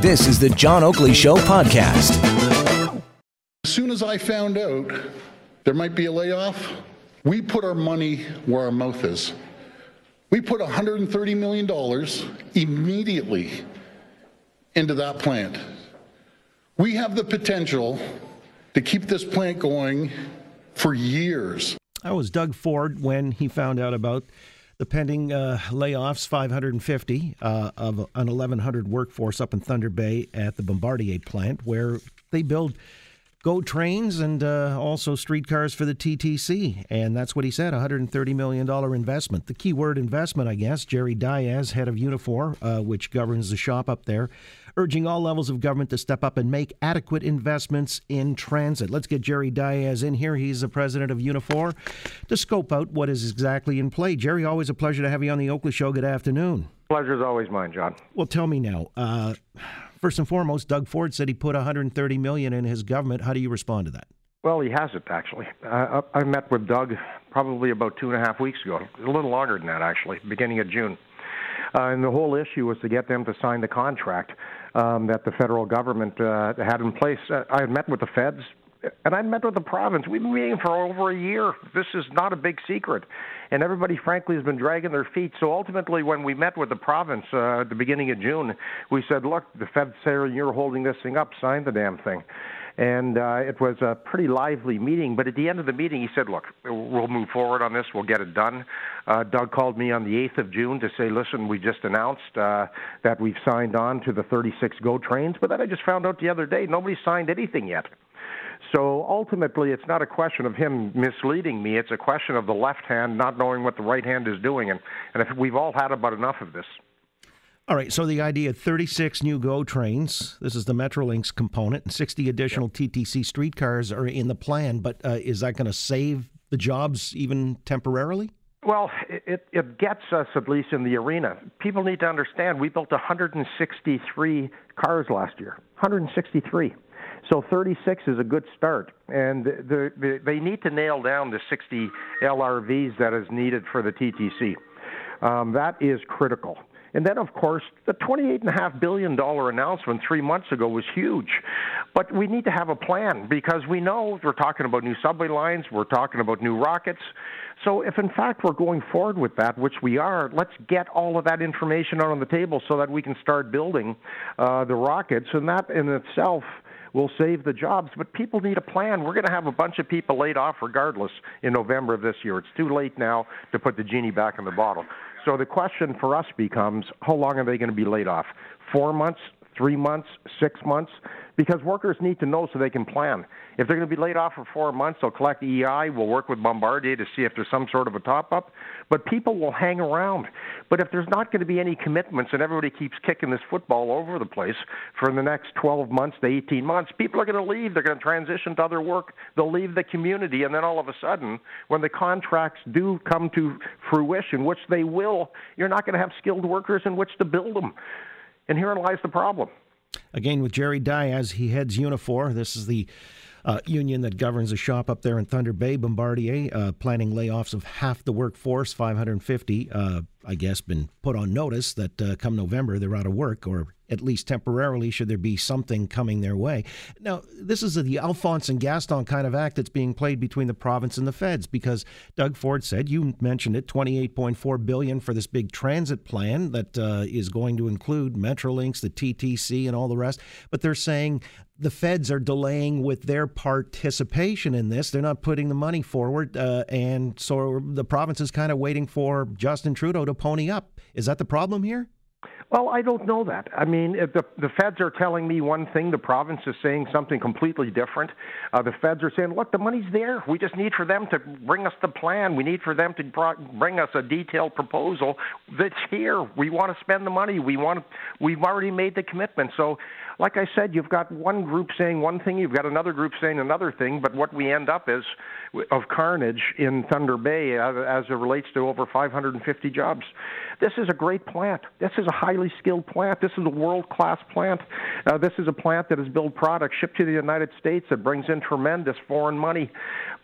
This is the John Oakley Show podcast. As soon as I found out there might be a layoff, we put our money where our mouth is. We put $130 million immediately into that plant. We have the potential to keep this plant going for years. That was Doug Ford when he found out about the pending uh, layoffs, 550 uh, of an 1,100 workforce up in Thunder Bay at the Bombardier plant, where they build GO trains and uh, also streetcars for the TTC. And that's what he said $130 million investment. The key word investment, I guess. Jerry Dias, head of Unifor, uh, which governs the shop up there, urging all levels of government to step up and make adequate investments in transit. Let's get Jerry Dias in here. He's the president of Unifor to scope out what is exactly in play. Jerry, always a pleasure to have you on the Oakley Show. Good afternoon. Pleasure is always mine, John. Well, tell me now. Uh, First and foremost, Doug Ford said he put 130 million in his government. How do you respond to that? Well, he has it actually. Uh, I met with Doug probably about two and a half weeks ago, a little longer than that actually, beginning of June. Uh, and the whole issue was to get them to sign the contract um, that the federal government uh, had in place. Uh, I had met with the feds and I met with the province. We've been meeting for over a year. This is not a big secret. And everybody, frankly, has been dragging their feet. So ultimately, when we met with the province uh, at the beginning of June, we said, look, the Fed say you're holding this thing up, sign the damn thing. And uh, it was a pretty lively meeting. But at the end of the meeting, he said, look, we'll move forward on this. We'll get it done. Uh, Doug called me on the 8th of June to say, listen, we just announced uh, that we've signed on to the 36 GO trains. But then I just found out the other day, nobody signed anything yet. So ultimately, it's not a question of him misleading me. It's a question of the left hand not knowing what the right hand is doing. And, and if we've all had about enough of this. All right, so the idea 36 new GO trains, this is the Metrolinx component, and 60 additional TTC streetcars are in the plan, but uh, is that going to save the jobs even temporarily? Well, it, it gets us at least in the arena. People need to understand we built 163 cars last year. 163. So 36 is a good start, and the, the, they need to nail down the 60 LRVs that is needed for the TTC. Um, that is critical. And then, of course, the $28.5 billion announcement three months ago was huge. But we need to have a plan because we know we're talking about new subway lines, we're talking about new rockets. So, if in fact we're going forward with that, which we are, let's get all of that information out on the table so that we can start building uh, the rockets. And that in itself will save the jobs. But people need a plan. We're going to have a bunch of people laid off regardless in November of this year. It's too late now to put the genie back in the bottle. So the question for us becomes how long are they going to be laid off? Four months, three months, six months? Because workers need to know so they can plan. If they're going to be laid off for four months, they'll collect EI. We'll work with Bombardier to see if there's some sort of a top up. But people will hang around. But if there's not going to be any commitments and everybody keeps kicking this football over the place for the next 12 months to 18 months, people are going to leave. They're going to transition to other work. They'll leave the community. And then all of a sudden, when the contracts do come to fruition, which they will, you're not going to have skilled workers in which to build them. And herein lies the problem. Again, with Jerry Dias, he heads Unifor. This is the uh, union that governs a shop up there in Thunder Bay, Bombardier, uh, planning layoffs of half the workforce, 550. Uh, I guess been put on notice that uh, come November they're out of work, or at least temporarily, should there be something coming their way. Now, this is the Alphonse and Gaston kind of act that's being played between the province and the feds, because Doug Ford said you mentioned it, 28.4 billion for this big transit plan that uh, is going to include Metrolinx, the TTC, and all the rest. But they're saying the feds are delaying with their participation in this. They're not putting the money forward, uh, and so the province is kind of waiting for Justin Trudeau to pony up. Is that the problem here? Well, I don't know that. I mean, the the feds are telling me one thing, the province is saying something completely different. Uh, the feds are saying, "Look, the money's there. We just need for them to bring us the plan. We need for them to bring us a detailed proposal that's here. We want to spend the money. We want. We've already made the commitment. So like I said, you've got one group saying one thing, you've got another group saying another thing, but what we end up is of carnage in Thunder Bay as, as it relates to over 550 jobs. This is a great plant. This is a high highly skilled plant. This is a world class plant. Uh, this is a plant that has built products shipped to the United States that brings in tremendous foreign money.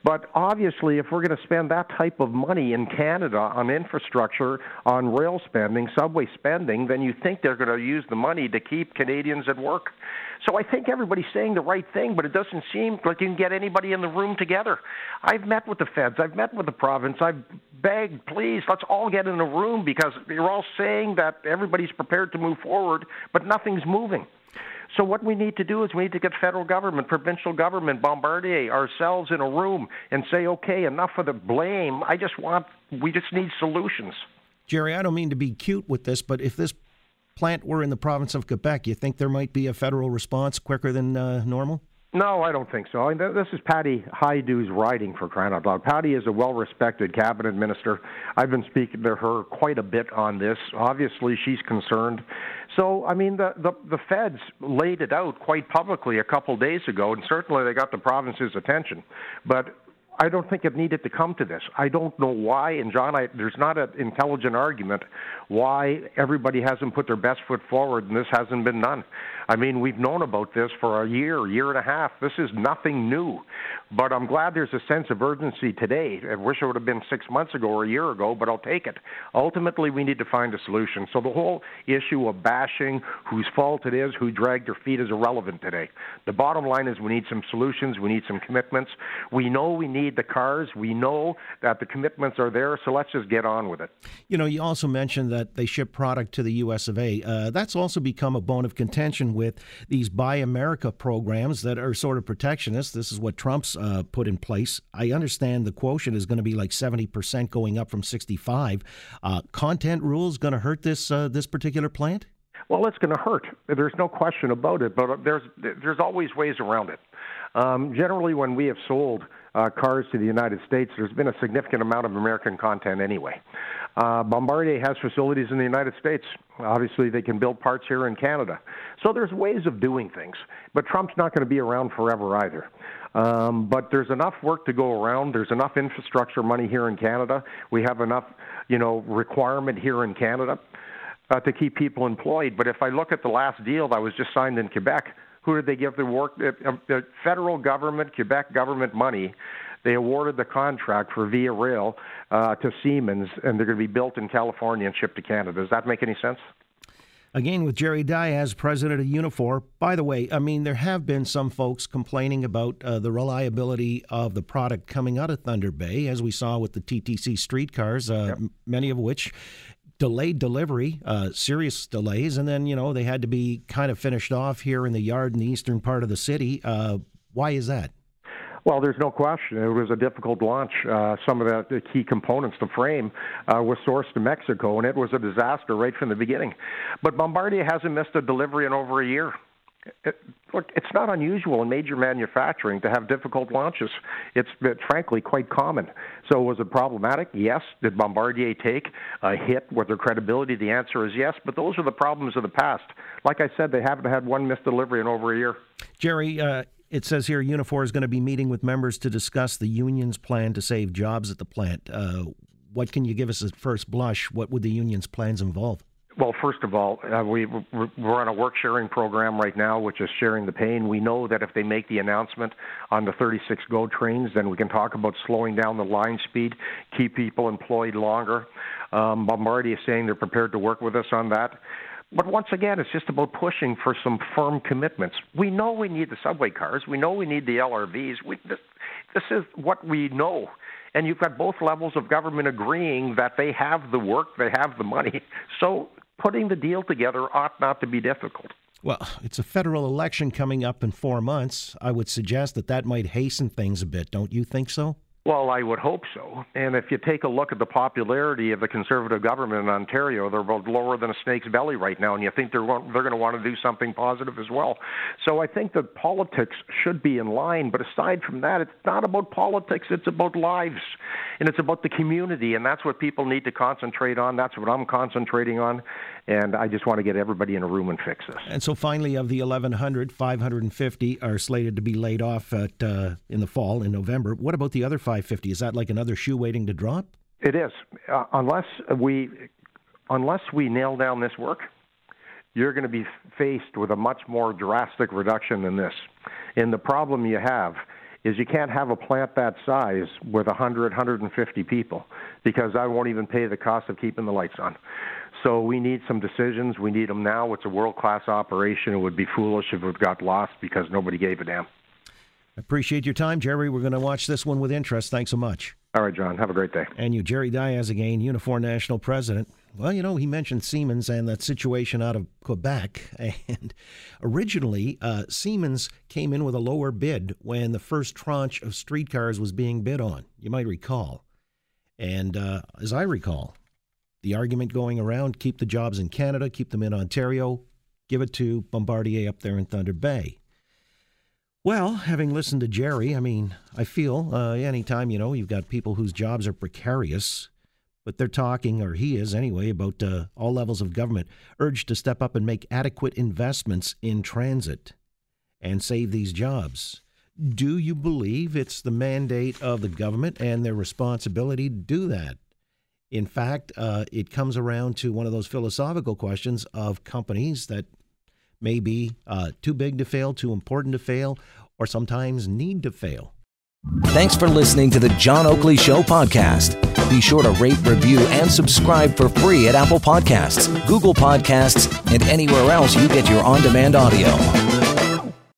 But obviously, if we're going to spend that type of money in Canada on infrastructure, on rail spending, subway spending, then you think they're going to use the money to keep Canadians at work. So I think everybody's saying the right thing, but it doesn't seem like you can get anybody in the room together. I've met with the feds, I've met with the province, I've begged, please, let's all get in a room because you're all saying that everybody's prepared to move forward, but nothing's moving. So what we need to do is we need to get federal government, provincial government, Bombardier, ourselves in a room and say, okay, enough of the blame. I just want, we just need solutions. Jerry, I don't mean to be cute with this, but if this plant were in the province of Quebec, you think there might be a federal response quicker than uh, normal? No, I don't think so. I mean, this is Patty Hajdu's writing for crying out loud. Patty is a well-respected cabinet minister. I've been speaking to her quite a bit on this. Obviously, she's concerned. So, I mean, the the, the feds laid it out quite publicly a couple days ago, and certainly they got the province's attention. But I don't think it needed to come to this. I don't know why, and John, I, there's not an intelligent argument why everybody hasn't put their best foot forward and this hasn't been done. I mean, we've known about this for a year, year and a half. This is nothing new. But I'm glad there's a sense of urgency today. I wish it would have been six months ago or a year ago, but I'll take it. Ultimately, we need to find a solution. So the whole issue of bashing, whose fault it is, who dragged their feet is irrelevant today. The bottom line is we need some solutions, we need some commitments. We know we need the cars, we know that the commitments are there, so let's just get on with it. You know, you also mentioned that they ship product to the US of A. Uh, that's also become a bone of contention with these Buy America programs that are sort of protectionist. This is what Trump's uh, put in place. I understand the quotient is going to be like 70% going up from 65. Uh, content rules going to hurt this uh, this particular plant? Well, it's going to hurt. There's no question about it, but there's there's always ways around it. Um, generally, when we have sold uh, cars to the United States, there's been a significant amount of American content anyway. Uh, Bombardier has facilities in the United States. Obviously, they can build parts here in Canada. So there's ways of doing things. But Trump's not going to be around forever either. Um, but there's enough work to go around. There's enough infrastructure money here in Canada. We have enough, you know, requirement here in Canada uh, to keep people employed. But if I look at the last deal that was just signed in Quebec, who did they give the work? The, uh, the federal government, Quebec government money. They awarded the contract for Via Rail uh, to Siemens, and they're going to be built in California and shipped to Canada. Does that make any sense? Again, with Jerry Dias, president of Unifor. By the way, I mean, there have been some folks complaining about uh, the reliability of the product coming out of Thunder Bay, as we saw with the TTC streetcars, uh, yep. many of which delayed delivery, uh, serious delays, and then you know they had to be kind of finished off here in the yard in the eastern part of the city. Uh, why is that? Well, there's no question. It was a difficult launch. Uh, some of the, the, key components, the frame, uh, was sourced to Mexico, and it was a disaster right from the beginning. But Bombardier hasn't missed a delivery in over a year. It, look, it's not unusual in major manufacturing to have difficult launches. It's, it's frankly quite common. So, was it problematic? Yes. Did Bombardier take a hit with their credibility? The answer is yes. But those are the problems of the past. Like I said, they haven't had one missed delivery in over a year. Jerry, uh, it says here Unifor is going to be meeting with members to discuss the union's plan to save jobs at the plant. Uh, what can you give us at first blush? What would the union's plans involve? Well, first of all, uh, we, we're on a work sharing program right now, which is sharing the pain. We know that if they make the announcement on the 36 GO trains, then we can talk about slowing down the line speed, keep people employed longer. Um, Bombardier is saying they're prepared to work with us on that. But once again, it's just about pushing for some firm commitments. We know we need the subway cars. We know we need the LRVs. We, this, this is what we know and you've got both levels of government agreeing that they have the work, they have the money. So putting the deal together ought not to be difficult. Well, it's a federal election coming up in four months. I would suggest that that might hasten things a bit. Don't you think so? Well, I would hope so. And if you take a look at the popularity of the Conservative government in Ontario, they're about lower than a snake's belly right now, and you think they're they're going to want to do something positive as well. So I think that politics should be in line. But aside from that, it's not about politics; it's about lives, and it's about the community, and that's what people need to concentrate on. That's what I'm concentrating on, and I just want to get everybody in a room and fix this. And so, finally, of the 1,100, 550 are slated to be laid off at uh, in the fall in November. What about the other 550. Is that like another shoe waiting to drop? It is, uh, unless we unless we nail down this work. you're going to be faced with a much more drastic reduction than this. And the problem you have is you can't have a plant that size with 100, 150 people because I won't even pay the cost of keeping the lights on. So we need some decisions. We need them now. It's a world class operation. It would be foolish if it got lost because nobody gave a damn. Appreciate your time, Jerry. We're going to watch this one with interest. Thanks so much. All right, John. Have a great day. And you, Jerry Dias again, Unifor National President. Well, you know, he mentioned Siemens and that situation out of Quebec. And originally, uh, Siemens came in with a lower bid when the first tranche of streetcars was being bid on. You might recall. And uh, as I recall, the argument going around keep the jobs in Canada, keep them in Ontario, give it to Bombardier up there in Thunder Bay. Well, having listened to Jerry, I mean, I feel uh, anytime, you know, you've got people whose jobs are precarious, but they're talking, or he is anyway, about uh, all levels of government, urged to step up and make adequate investments in transit and save these jobs. Do you believe it's the mandate of the government and their responsibility to do that? In fact, uh, it comes around to one of those philosophical questions of companies that may be uh, too big to fail, too important to fail, or sometimes need to fail. Thanks for listening to the John Oakley Show podcast. Be sure to rate, review, and subscribe for free at Apple Podcasts, Google Podcasts, and anywhere else you get your on demand audio.